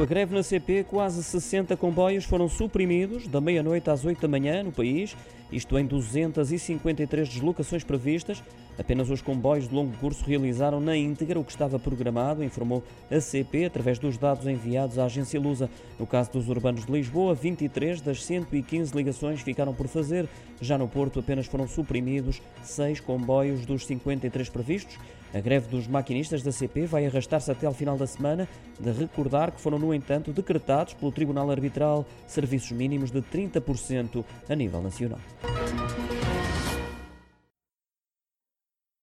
A greve na CP, quase 60 comboios foram suprimidos da meia-noite às 8 da manhã no país, isto em 253 deslocações previstas. Apenas os comboios de longo curso realizaram na íntegra o que estava programado, informou a CP através dos dados enviados à agência Lusa. No caso dos urbanos de Lisboa, 23 das 115 ligações ficaram por fazer. Já no Porto, apenas foram suprimidos seis comboios dos 53 previstos. A greve dos maquinistas da CP vai arrastar-se até ao final da semana, de recordar que foram, no entanto, decretados pelo Tribunal Arbitral serviços mínimos de 30% a nível nacional.